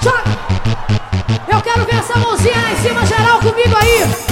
Joga! Eu quero ver essa mãozinha lá em cima, geral, comigo aí.